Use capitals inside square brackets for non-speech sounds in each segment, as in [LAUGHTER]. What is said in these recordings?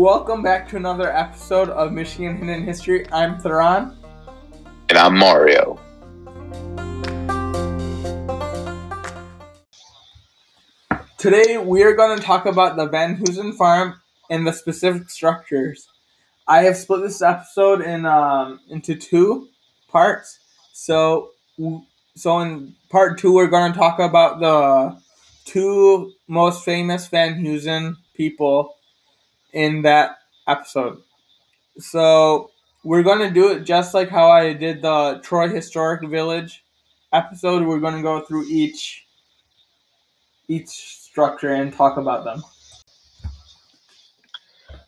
Welcome back to another episode of Michigan Hidden History. I'm Theron. And I'm Mario. Today we are going to talk about the Van Hoosen farm and the specific structures. I have split this episode in um, into two parts. So so in part two we're going to talk about the two most famous Van Hoosen people in that episode. So we're going to do it just like how I did the Troy Historic Village episode. We're going to go through each each structure and talk about them.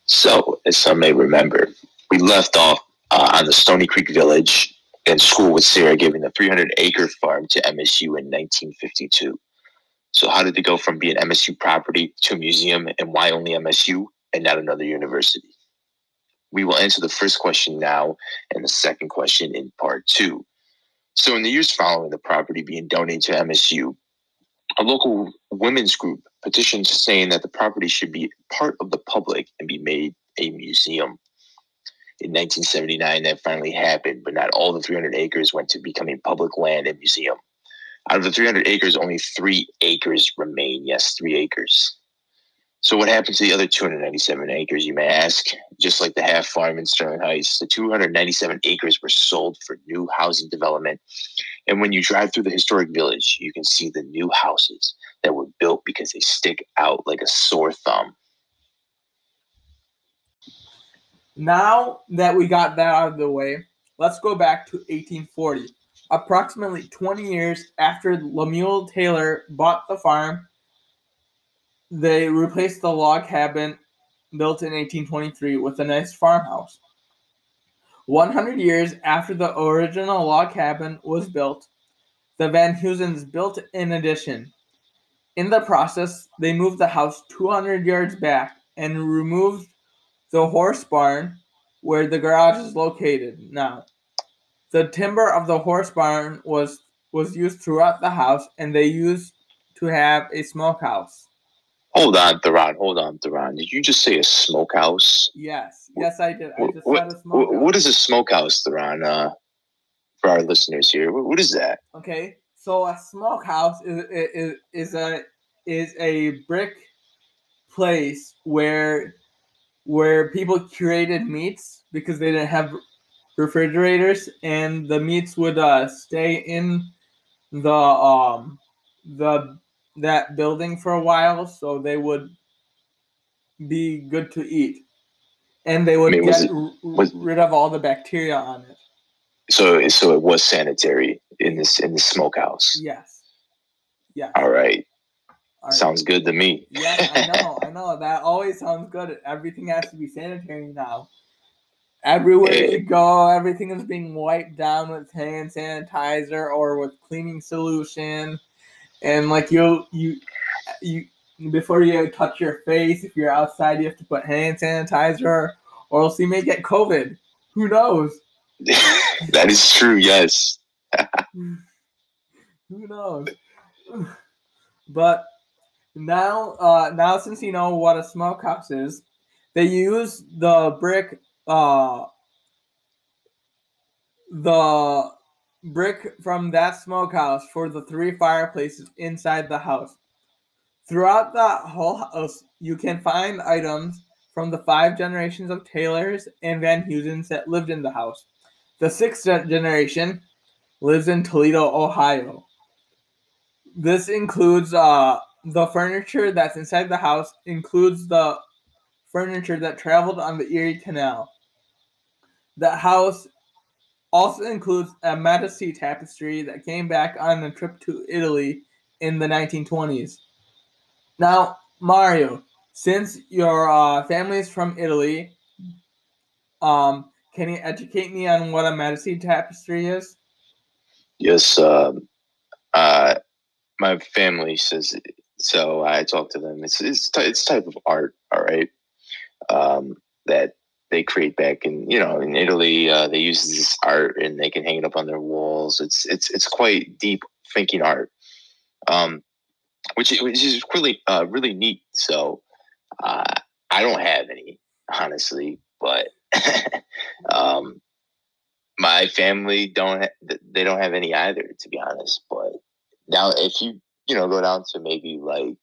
So, as some may remember, we left off uh, on the Stony Creek Village in school with Sarah giving the 300 acre farm to MSU in 1952. So, how did it go from being MSU property to a museum, and why only MSU and not another university? We will answer the first question now and the second question in part two. So, in the years following the property being donated to MSU, a local women's group petitioned saying that the property should be part of the public and be made a museum. In 1979, that finally happened, but not all the 300 acres went to becoming public land and museum. Out of the 300 acres, only three acres remain. Yes, three acres. So, what happened to the other 297 acres, you may ask? Just like the half farm in Sterling Heights, the 297 acres were sold for new housing development. And when you drive through the historic village, you can see the new houses that were built because they stick out like a sore thumb. Now that we got that out of the way, let's go back to 1840. Approximately 20 years after Lemuel Taylor bought the farm, they replaced the log cabin built in 1823 with a nice farmhouse. 100 years after the original log cabin was built, the Van Hoosens built an addition. In the process, they moved the house 200 yards back and removed the horse barn where the garage is located now. The timber of the horse barn was was used throughout the house and they used to have a smokehouse. Hold on, Theron. Hold on, Theron. Did you just say a smokehouse? Yes. Yes, I did. I just what, said a smokehouse. What is a smokehouse, Theron? Uh, for our listeners here, what, what is that? Okay, so a smokehouse is, is is a is a brick place where where people curated meats because they didn't have refrigerators and the meats would uh, stay in the um the that building for a while so they would be good to eat and they would I mean, get it- was- rid of all the bacteria on it So, so it was sanitary in this in the smokehouse. yes yes All right, All right. sounds good to me. Yeah, I know, [LAUGHS] I know. That always sounds good. Everything has to be sanitary now. Everywhere you eh. go, everything is being wiped down with hand sanitizer or with cleaning solution. And like you you you before you touch your face, if you're outside you have to put hand sanitizer or else you may get COVID. Who knows? [LAUGHS] that is true. Yes. [LAUGHS] Who knows? [SIGHS] But now, uh, now since you know what a smokehouse is, they use the brick, uh, the brick from that smokehouse for the three fireplaces inside the house. Throughout the whole house, you can find items from the five generations of Taylors and Van Hoosens that lived in the house. The sixth generation lives in Toledo, Ohio. This includes uh, the furniture that's inside the house, includes the furniture that traveled on the Erie Canal. The house also includes a Medici tapestry that came back on a trip to Italy in the 1920s. Now, Mario, since your uh, family is from Italy, um, can you educate me on what a Medici tapestry is? Yes. Um, uh, my family says so. I talk to them. It's it's ty- it's type of art. All right. Um, that they create back in you know in Italy. Uh, they use this art and they can hang it up on their walls. It's it's it's quite deep thinking art. Um, which which is really uh, really neat. So uh, I don't have any. honestly, but [LAUGHS] um, my family don't they don't have any either, to be honest. But now, if you you know go down to maybe like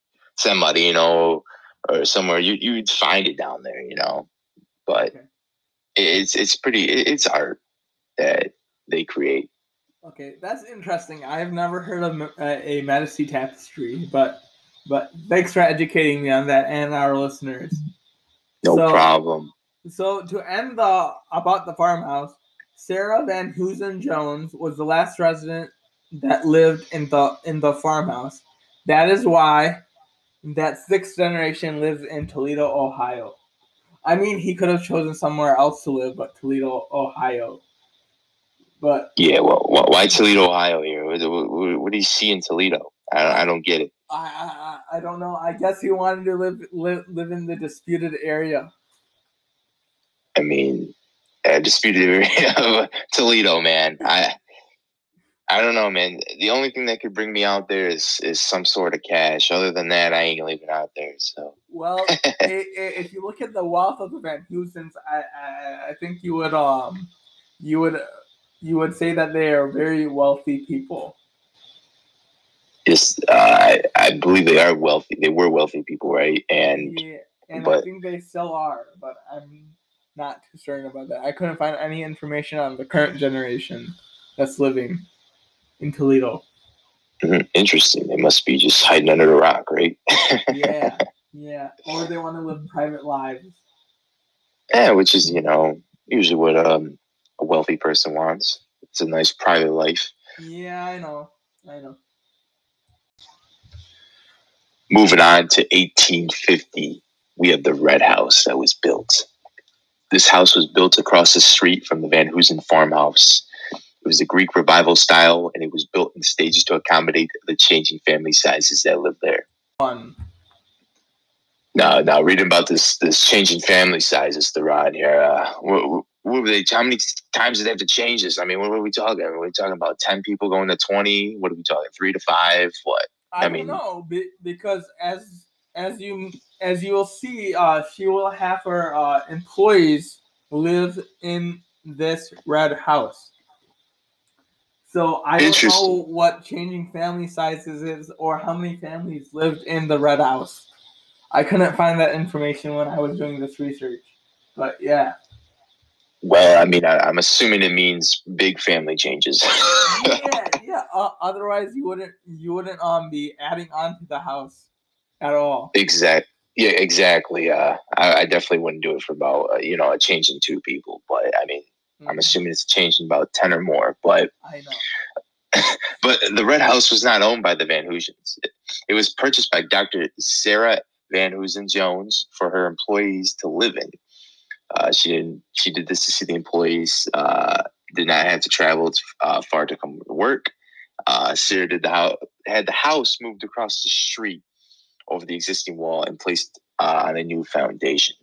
you know or somewhere, you you'd find it down there, you know. But Okay. it's it's pretty it's art that they create. Okay, that's interesting. I've never heard of uh, a Medici tapestry, but but thanks for educating me on that and our listeners. No So- problem. So to end the about the farmhouse, Sarah Van Hoosen Jones was the last resident that lived in the in the farmhouse. That is why that sixth generation lives in Toledo, Ohio. I mean, he could have chosen somewhere else to live, but Toledo, Ohio. But Yeah, well, why Toledo, Ohio? Here, what, do you see in Toledo? I don't, I don't get it. I, I I- don't know. I guess he wanted to live live, live in the disputed area. I mean, uh, disputed area [LAUGHS] of Toledo, man. I I don't know, man. The only thing that could bring me out there is is some sort of cash. Other than that, I ain't leaving out there. So Well, [LAUGHS] if you look at the wealth of the Van Hoosens, I, I I think you would um you would you would say that they are very wealthy people. just uh, I I believe they are wealthy. They were wealthy people, right? And Yeah, and I think they still are, but I'm not too certain about that. I couldn't find any information on the current generation that's living in Toledo. mhm, interesting. They must be just hiding under the rock, right? Yeah, [LAUGHS] yeah, or they want to live private lives. yeah, which is you know usually what um a wealthy person wants. It's a nice private life. Yeah, I know, I know. Moving on to 1850, we have the Red House that was built. This house was built across the street from the Van Hoosen farmhouse. It was the Greek revival style, and it was built in stages to accommodate the changing family sizes that lived there. One. Now, now reading about this this changing family sizes, the rod here. Uh, what, what were they? How many times did they have to change this? I mean, what are we talking? Are we talking about ten people going to twenty? What are we talking? Three to five? What? I, I don't mean- know be, because as as you as you will see, uh, she will have her uh, employees live in this red house. So I don't know what changing family sizes is or how many families lived in the red house. I couldn't find that information when I was doing this research. But yeah. Well, I mean, I, I'm assuming it means big family changes. [LAUGHS] yeah, yeah. Uh, otherwise, you wouldn't you wouldn't um be adding on to the house at all. Exactly. Yeah, exactly. Uh, I, I definitely wouldn't do it for about uh, you know a change in two people, but I mean, I'm Mhm, assuming it's changed in about ten or more. But I know. [LAUGHS] but the Red House was not owned by the Van Hoosens. It, it was purchased by Dr. Sarah Van Hoosen Jones for her employees to live in. Uh, she didn't. She did this to see the employees uh, did not have to travel uh, far to come to work. Uh, Sarah did the house had the house moved across the street over the existing wall and placed uh, on a new foundation.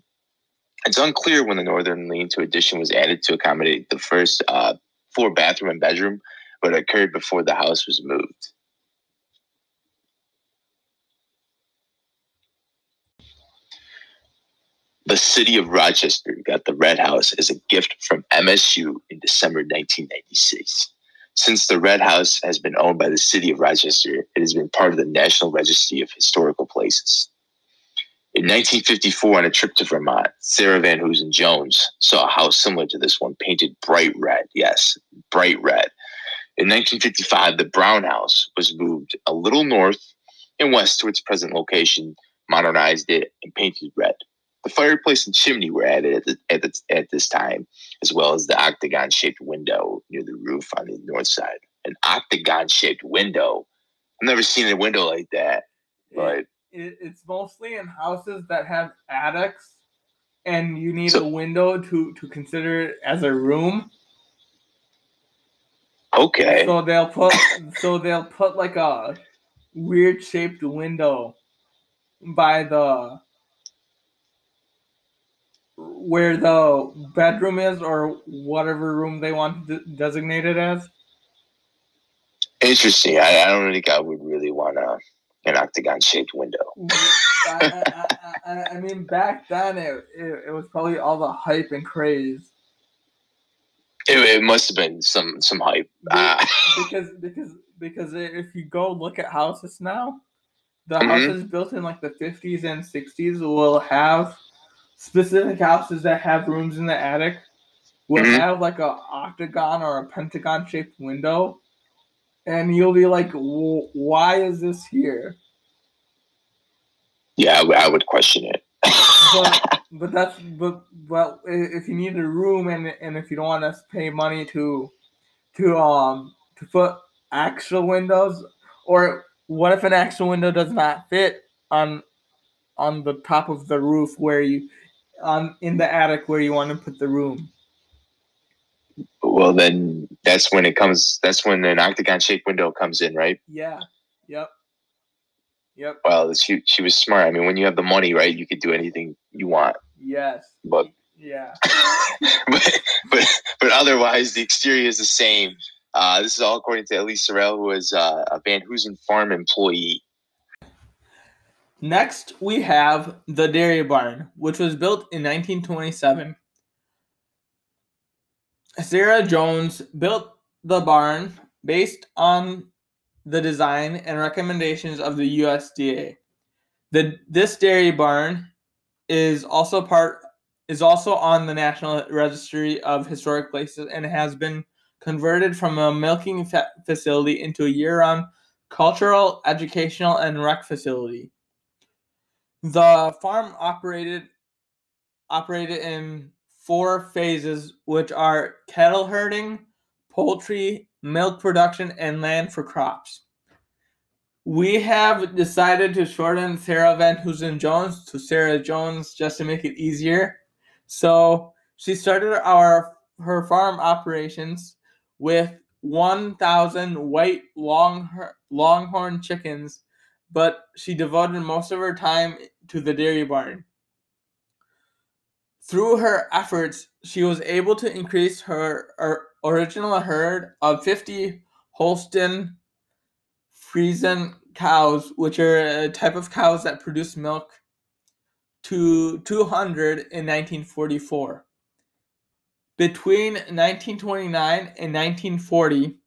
It's unclear when the northern lean-to addition was added to accommodate the first uh, floor bathroom and bedroom, but it occurred before the house was moved. The city of Rochester got the Red House as a gift from MSU in December 1996. Since the Red House has been owned by the city of Rochester, it has been part of the National Registry of Historical Places. In 1954, on a trip to Vermont, Sarah Van Hoosen Jones saw a house similar to this one painted bright red. Yes, bright red. In 1955, the Brown House was moved a little north and west to its present location, modernized it, and painted red. The fireplace and chimney were added at, the, at, the, at this time, as well as the octagon shaped window near the roof on the north side. An octagon shaped window. I've never seen a window like that, but it, it's mostly in houses that have attics and you need So- a window to to consider it as a room okay. so they'll put so they'll put like a weird shaped window by the where the bedroom is or whatever room they want to de- designate it as Interesting. I, I don't think I would really want to an octagon shaped window. [LAUGHS] I, I, I, I, mean, back then it, it, it was probably all the hype and craze. It, it must have been some some hype. Uh, because because because if you go look at houses now, the mm-hmm. houses built in like the 50s and 60s will have specific houses that have rooms in the attic will mm-hmm. have like a octagon or a pentagon shaped window and you'll be like why is this here yeah i would question it but, [LAUGHS] but that's but but if you need a room and and if you don't want to pay money to to um to put actual windows or what if an actual window does not fit on on the top of the roof where you on in the attic where you want to put the room. Well then that's when it comes that's when an octagon shaped window comes in right? Yeah yep. Yep. Well she, she was smart. I mean when you have the money right you could do anything you want. Yes. But yeah. [LAUGHS] but but but otherwise the exterior is the same. Uh, this is all according to Elise Sorel, who is uh, a Van Hoosen Farm employee. Next, we have the Dairy Barn, which was built in 1927. Sarah Jones built the barn based on the design and recommendations of the USDA. The this dairy barn is also part is also on the National Registry of Historic Places and has been converted from a milking fa- facility into a year round cultural, educational, and rec facility. The farm operated operated in four phases, which are cattle herding, poultry, milk production, and land for crops. We have decided to shorten Sarah Van Hoosen Jones to Sarah Jones just to make it easier. So she started our her farm operations with 1,000 white long Leghorn chickens, but she devoted most of her time to the dairy barn. Through her efforts, she was able to increase her, her original herd of 50 Holstein Friesian cows, which are a type of cows that produce milk, to 200 in 1944. Between 1929 and 1940,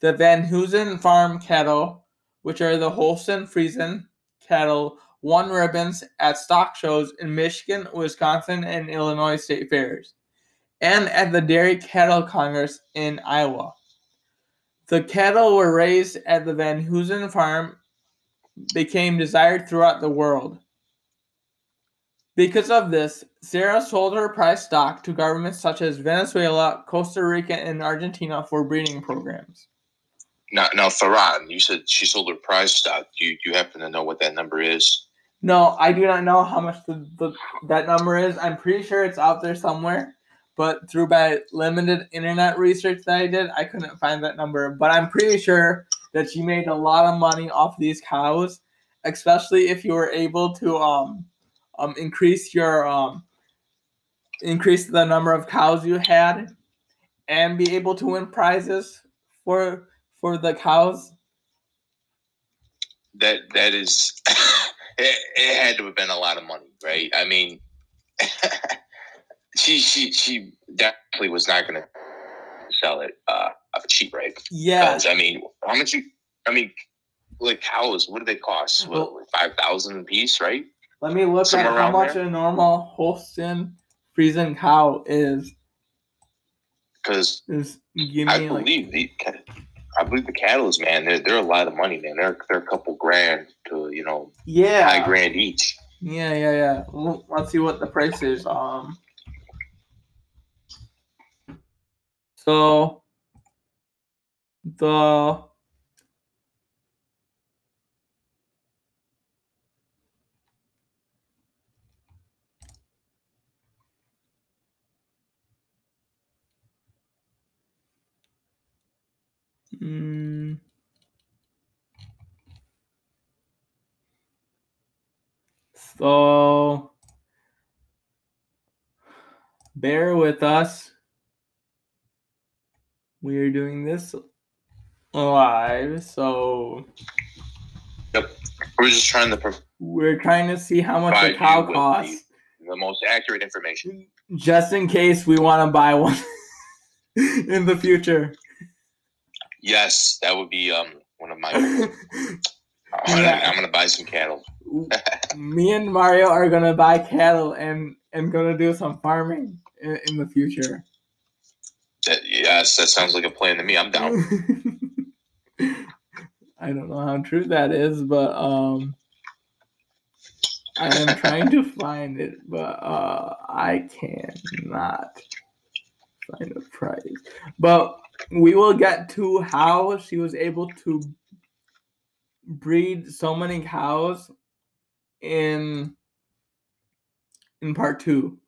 the Van Hoosen farm cattle, which are the Holstein Friesian cattle, won ribbons at stock shows in Michigan, Wisconsin, and Illinois state fairs, and at the Dairy Cattle Congress in Iowa. The cattle were raised at the Van Hoosen farm became desired throughout the world. Because of this, Sarah sold her prized stock to governments such as Venezuela, Costa Rica, and Argentina for breeding programs. Now, now, Theron, you said she sold her prize stock. Do you, you happen to know what that number is? No, I do not know how much the, the that number is. I'm pretty sure it's out there somewhere, but through my limited internet research that I did, I couldn't find that number. But I'm pretty sure that she made a lot of money off these cows, especially if you were able to um um, increase your um, increase the number of cows you had, and be able to win prizes for for the cows. That that is, [LAUGHS] it, it had to have been a lot of money, right? I mean, [LAUGHS] she she she definitely was not going to sell it uh cheap, right? Yeah. I mean, how much? You, I mean, like cows, what do they cost? Well, what, five thousand a piece, right? Let me look Somewhere at how much there? a normal Holstein Friesian cow is. Because I believe the I believe the cattle is man. They're they're a lot of money, man. They're they're a couple grand to you know. Yeah. High grand each. Yeah, yeah, yeah. let's see what the price is. Um. So. The Mm. So bear with us. We are doing this live, so yep. We're just trying to We're trying to see how much a cow with the- costs, the most accurate information. just in case we want to buy one [LAUGHS] in the future. Yes, that would be um one of my. [LAUGHS] I'm, gonna, Yeah. I'm gonna buy some cattle. [LAUGHS] Me and Mario are gonna buy cattle and and gonna do some farming in, in the future. That, yes, that sounds like a plan to me. I'm down. [LAUGHS] I don't know how true that is, but um, I am trying to find it, but uh, I cannot find a price. But we will get to how she was able to breed so many cows in in part two.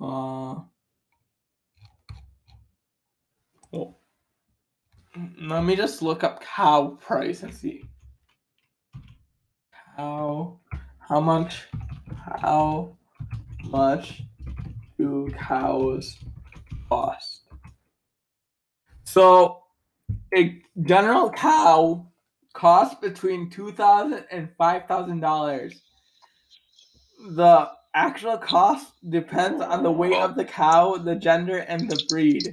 Uh, well, let me just look up cow price and see. how how much? How much do cows cost? So, a general cow costs between two thousand and five thousand dollars. The actual cost depends on the weight of the cow, the gender, and the breed.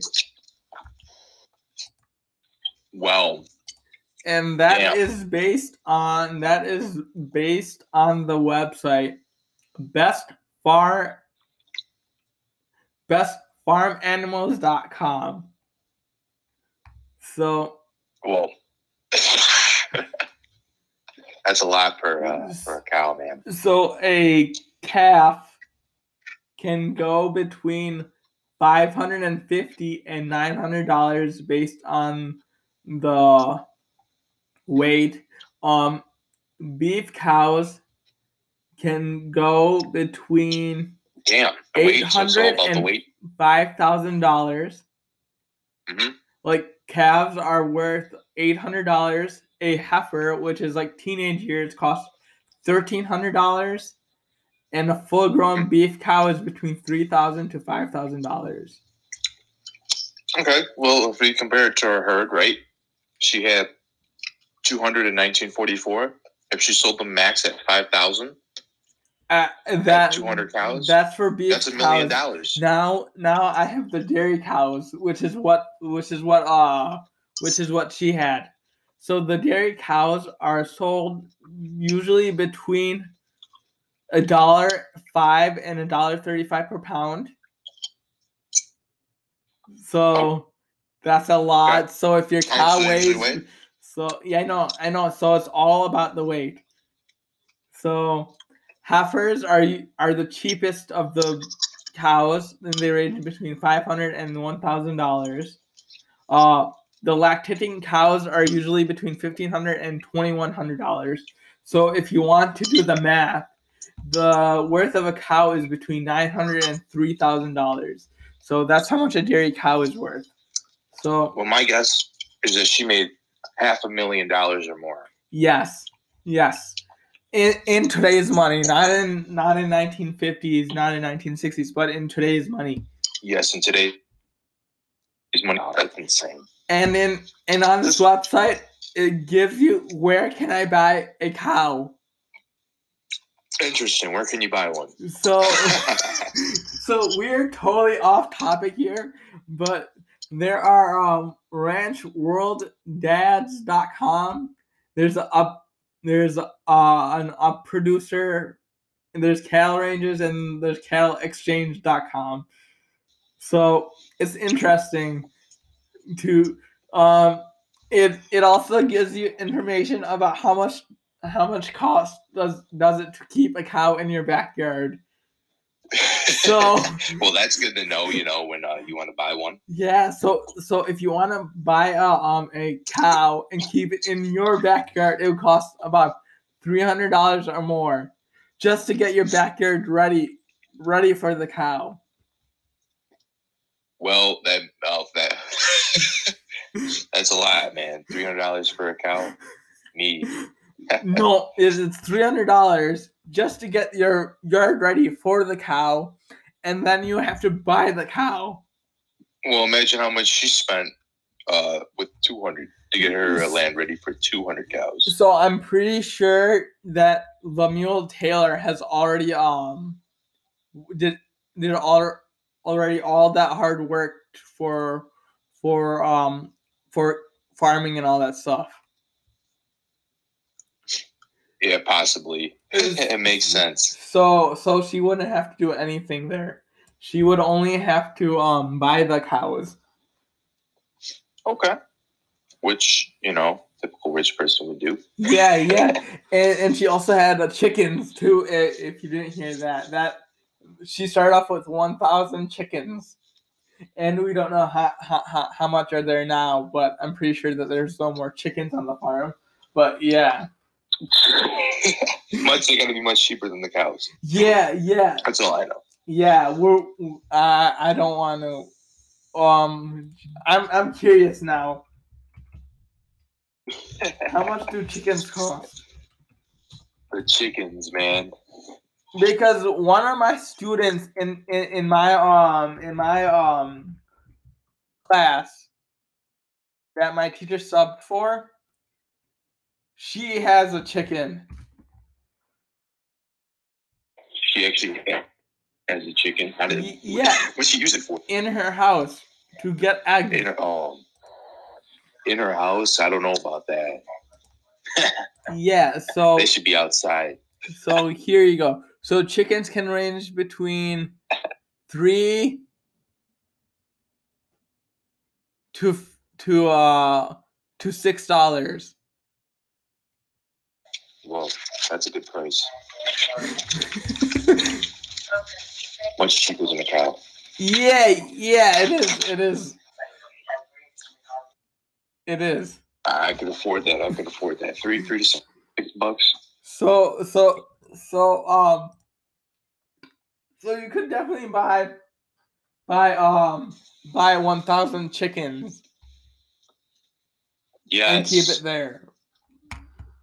Well, and that is based on that is based on the website best far bestfarmanimals.com so well, [LAUGHS] that's a lot for uh, for a cow, man. so a calf can go between 550 and 900 dollars based on the weight um beef cows can go between Damn, the weight. So it's all 800 about the and- five thousand dollars. Mhm. Like calves are worth eight hundred dollars. A heifer, which is like teenage years, costs thirteen hundred dollars, and a full-grown beef cow is between three thousand to five thousand dollars. Okay, well, if we compare it to her herd, right? She had 200 in 1944. If she sold them max at 5,000, Uh, that 200 cows? That's for beef that's a million cows. dollars. Now, now I have the dairy cows, which is what, which is what, uh, which is what she had. So the dairy cows are sold usually between a dollar five and a dollar thirty-five per pound. So that's a lot. So if your cow much do weighs, weigh? so yeah, I know, I know. So it's all about the weight. So heifers are are the cheapest of the cows, and they range between five hundred and one thousand dollars. Uh, the lactating cows are usually between fifteen hundred and twenty one hundred dollars. So if you want to do the math, the worth of a cow is between nine hundred and three thousand dollars. So that's how much a dairy cow is worth. So Well, my guess is that she made half a million dollars or more. Yes, yes. In in today's money, not in not in nineteen fifties, not in nineteen sixties, but in today's money. Yes, in today is money. That's insane. And in and on this website, it gives you where can I buy a cow. Interesting. Where can you buy one? So [LAUGHS] [LAUGHS] so we're totally off topic here, but there are um ranchworldads.com. There's a up there's uh an producer there's cattle ranges and there's cattleexchange.com. So it's interesting to um it it also gives you information about how much how much cost does does it to keep a cow in your backyard. So [LAUGHS] well, that's good to know. You know, when uh, you want to buy one. yeah, so so if you want to buy a um a cow and keep it in your backyard, it would cost about three hundred dollars or more just to get your backyard ready ready for the cow. Well, that oh, that [LAUGHS] that's a lot, man. Three hundred dollars for a cow. Me. no, it's it's three hundred dollars just to get your yard ready for the cow, and then you have to buy the cow. Well, imagine how much she spent uh, with two hundred. to get her land ready for 200 cows. So I'm pretty sure that Lemuel Taylor has already um did did all already all that hard work for for um for farming and all that stuff. Yeah, possibly. [LAUGHS] it makes sense. So so she wouldn't have to do anything there. She would only have to um buy the cows. Okay. Which, you know, typical rich person would do. Yeah, [LAUGHS] yeah. and, and she also had the chickens too, if you didn't hear that. That she started off with 1,000 chickens. And we don't know how, how, how much are there now, but I'm pretty sure that there's no more chickens on the farm. But yeah. [LAUGHS] much they're gonna be much cheaper than the cows. Yeah, yeah. That's all I know. Yeah, we're. I I don't want to. Um, I'm I'm curious now. How much do chickens cost? The chickens, man. Because one of my students in, in, in my um in my um class that my teacher subbed for, she has a chicken. She actually has a chicken. How did? Yeah. What's she use it for? In her house to get eggs. In her, um, in her house. I don't know about that. [LAUGHS] yeah, so they should be outside. so here you go. So chickens can range between three to to uh to six dollars. Well, that's a good price. Much cheaper than a cow. Yeah, yeah, it is. It is. It is. I can afford that. I can afford that. Three, three to six bucks. So, so, so, um, so you could definitely buy, buy, um, buy one thousand chickens. Yeah. And keep it there.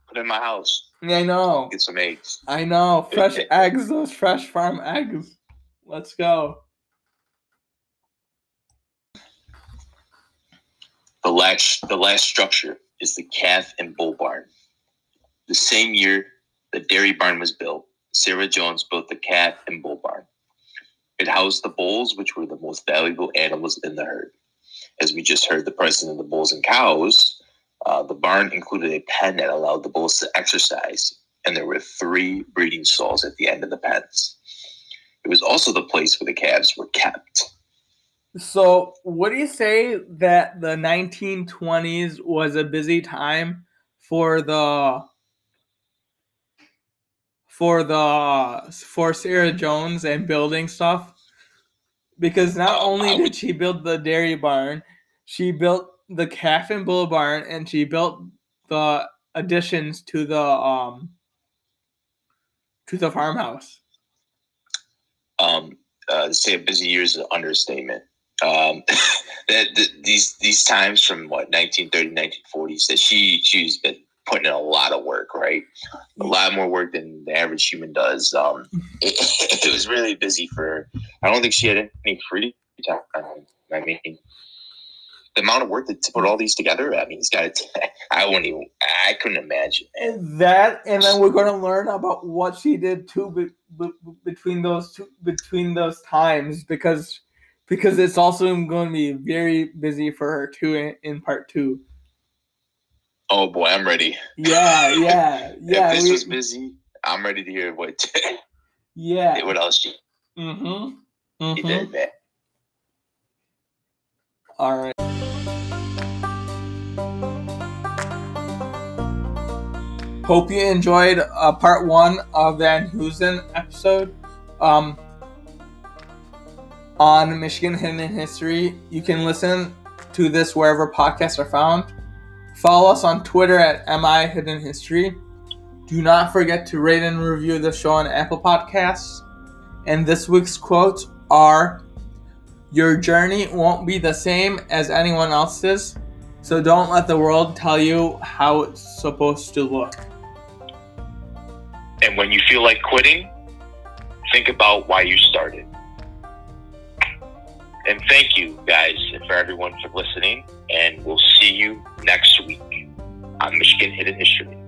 Put it in my house. I know. Get some eggs. I know. Fresh eggs. Those fresh farm eggs. Let's go. The last, the last structure is the calf and bull barn. The same year the dairy barn was built, Sarah Jones built the calf and bull barn. It housed the bulls, which were the most valuable animals in the herd. As we just heard the pricing of the bulls and cows, uh, the barn included a pen that allowed the bulls to exercise, and there were three breeding stalls at the end of the pens. It was also the place where the calves were kept. So, what do you say that the 1920s was a busy time for the for the for Sarah Jones and building stuff? Because not only did she build the dairy barn, she built the calf and bull barn, and she built the additions to the um to the farmhouse. Um, uh, say a busy year is an understatement. Um, [LAUGHS] that the, these these times from what 1930 1940s that she she's been putting in a lot of work right? A lot more work than the average human does. Um [LAUGHS] it, it was really busy for her i don't think she had any free time. I mean the amount of work that to put all these together i mean it's got to [LAUGHS] i wouldn't even i couldn't imagine and that and then we're going to learn about what she did too be, be, between those two between those times because because it's also going to be very busy for her too in, in part two. Oh boy, I'm ready. Yeah, [LAUGHS] yeah, yeah. if this we, was busy, I'm ready to hear what. yeah. [LAUGHS] What else she? Mm-hmm. mm-hmm. He did that. All right. Hope you enjoyed uh, part one of Van Hoosen episode. Um, on Michigan Hidden History. You can listen to this wherever podcasts are found. Follow us on Twitter at MI Hidden History. Do not forget to rate and review the show on Apple Podcasts. And this week's quotes are Your journey won't be the same as anyone else's, so don't let the world tell you how it's supposed to look. And when you feel like quitting, think about why you started and thank you guys and for everyone for listening. And we'll see you next week on Michigan Hidden History.